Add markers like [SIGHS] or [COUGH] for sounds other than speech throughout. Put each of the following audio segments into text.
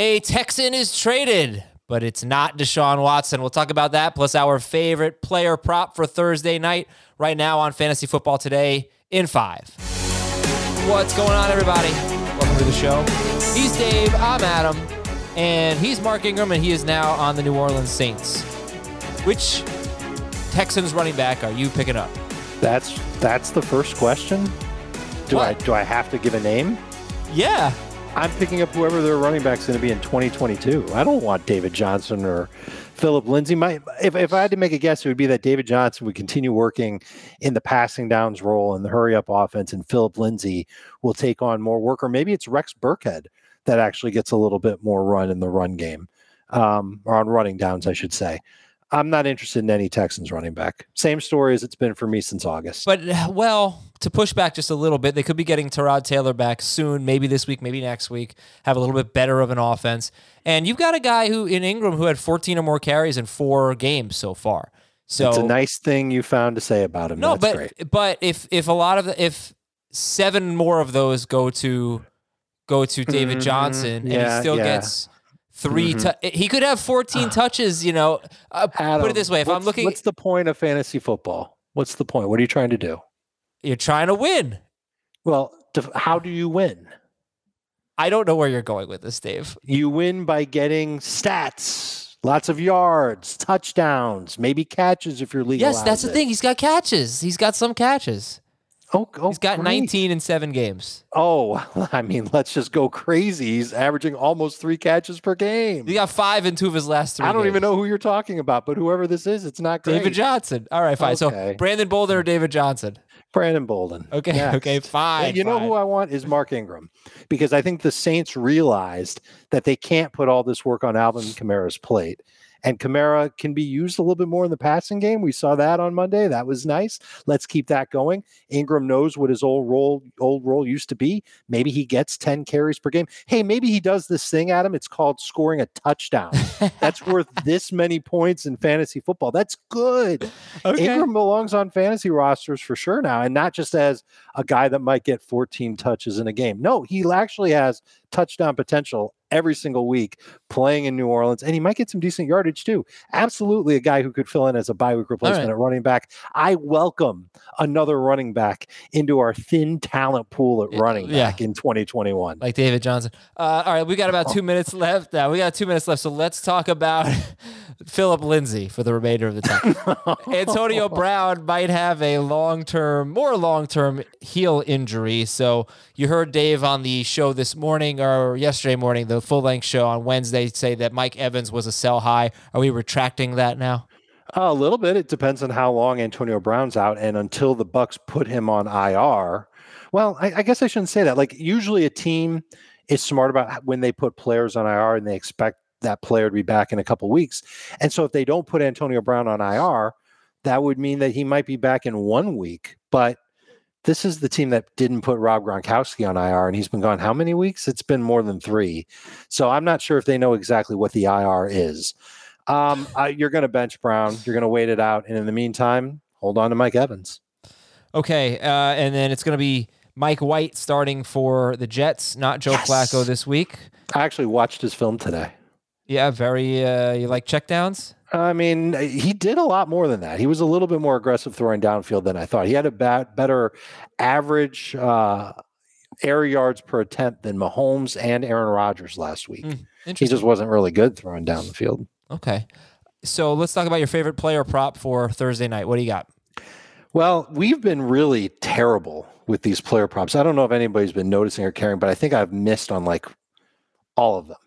A Texan is traded, but it's not Deshaun Watson. We'll talk about that, plus our favorite player prop for Thursday night right now on Fantasy Football Today in five. What's going on, everybody? Welcome to the show. He's Dave, I'm Adam, and he's Mark Ingram, and he is now on the New Orleans Saints. Which Texans running back are you picking up? That's that's the first question. Do What? I do I have to give a name? Yeah. I'm picking up whoever their running back's going to be in 2022. I don't want David Johnson or Philip Lindsay. My, if, if I had to make a guess, it would be that David Johnson would continue working in the passing downs role in the hurry up offense, and Philip Lindsay will take on more work. Or maybe it's Rex Burkhead that actually gets a little bit more run in the run game, um, or on running downs, I should say. I'm not interested in any Texans running back. Same story as it's been for me since August. But [SIGHS] well, to push back just a little bit, they could be getting Tyrod Taylor back soon, maybe this week, maybe next week. Have a little bit better of an offense, and you've got a guy who in Ingram who had 14 or more carries in four games so far. So it's a nice thing you found to say about him. no, That's but great. but if if a lot of the if seven more of those go to go to David Mhm. Johnson, and he still yeah. gets. 3 Mhm. tou- he could have 14 [SIGHS] touches, you know. Uh, put it this way, if I'm looking what's the point of fantasy football? What's the point? What are you trying to do? you're trying to win. Well, how do you win? I don't know where you're going with this, Dave. You win by getting stats, lots of yards, touchdowns, maybe catches if you're legal. Yes, that's the thing. He's got catches. He's got some catches. Oh, oh, He's got great. 19 in seven games. Oh, [LAUGHS] I mean, let's just go crazy. He's averaging almost three catches per game. He got five in two of his last three. I don't even know who you're talking about, but whoever this is, it's not great. David Johnson. All right, fine. So Brandon Bolden or David Johnson. Brandon Bolden. Okay, Next. [LAUGHS] okay, fine. you know who I want is Mark Ingram because I think the Saints realized that they can't put all this work on Alvin Kamara's plate. And Kamara can be used a little bit more in the passing game. We saw that on Monday. That was nice. Let's keep that going. Ingram knows what his old role old role used to be. Maybe he gets 10 carries per game. Hey, maybe he does this thing, Adam. It's called scoring a touchdown. That's [LAUGHS] worth this many points in fantasy football. That's good. Okay. Ingram belongs on fantasy rosters for sure now, and not just as a guy that might get 14 touches in a game. No, he actually has touchdown potential every single week playing in New Orleans, and he might get some decent yardage too. Absolutely, a guy who could fill in as a bye week replacement right. at running back. I welcome another running back into our thin talent pool at running yeah. back in 2021. like David Johnson. Uh, all right, we got about two minutes left. Uh, we got two minutes left, so let's talk about [LAUGHS] Philip Lindsay for the remainder of the time. Antonio [LAUGHS] Brown might have a long term, more long term heel injury. So you heard Dave on the show this morning or yesterday morning, full length show on Wednesday, say that Mike Evans was a sell high. Are we retracting that now? A little bit. It depends on how long Antonio Brown's out, and until the Bucs put him on IR. Well, I, I guess I shouldn't say that. Like usually, a team is smart about when they put players on IR, and they expect that player to be back in a couple weeks. And so, if they don't put Antonio Brown on IR, that would mean that he might be back in one week. But this is the team that didn't put Rob Gronkowski on IR, and he's been gone how many weeks? It's been more than three. So I'm not sure if they know exactly what the IR is. Um, uh, you're going to bench Brown. You're going to wait it out, and in the meantime, hold on to Mike Evans. Okay, uh, and then it's going to be Mike White starting for the Jets, not Joe Yes. Flacco this week. I actually watched his film today. Yeah, very. Uh, you like checkdowns? I mean, he did a lot more than that. He was a little bit more aggressive throwing downfield than I thought. He had a ba- better average uh, air yards per attempt than Mahomes and Aaron Rodgers last week. Mm, He just wasn't really good throwing down the field. Okay. So let's talk about your favorite player prop for Thursday night. What do you got? Well, we've been really terrible with these player props. I don't know if anybody's been noticing or caring, but I think I've missed on like all of them.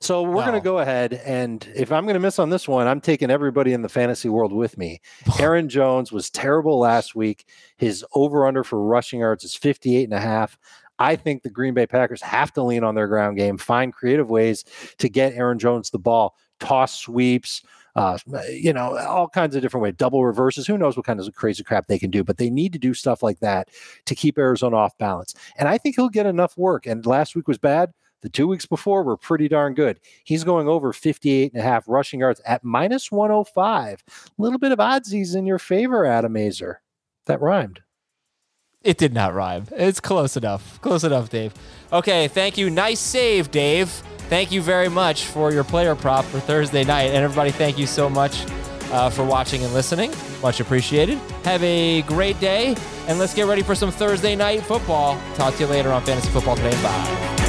So we're going to go ahead and if I'm going to miss on this one, I'm taking everybody in the fantasy world with me. [LAUGHS] Aaron Jones was terrible last week. His over under for rushing yards is 58 and a half. I think the Green Bay Packers have to lean on their ground game, find creative ways to get Aaron Jones the ball, toss sweeps, uh, you know, all kinds of different ways, double reverses. Who knows what kind of crazy crap they can do, but they need to do stuff like that to keep Arizona off balance. And I think he'll get enough work. And last week was bad. The two weeks before were pretty darn good. He's going over 58 and a half rushing yards at minus 105. A little bit of oddsies in your favor, Adam Aizer. That rhymed. It did not rhyme. It's close enough. Close enough, Dave. Okay, thank you. Nice save, Dave. thank you very much for your player prop for Thursday night. And everybody, thank you so much uh, for watching and listening. Much appreciated. Have a great day, and let's get ready for some Thursday night football. Talk to you later on Fantasy Football Today. Bye.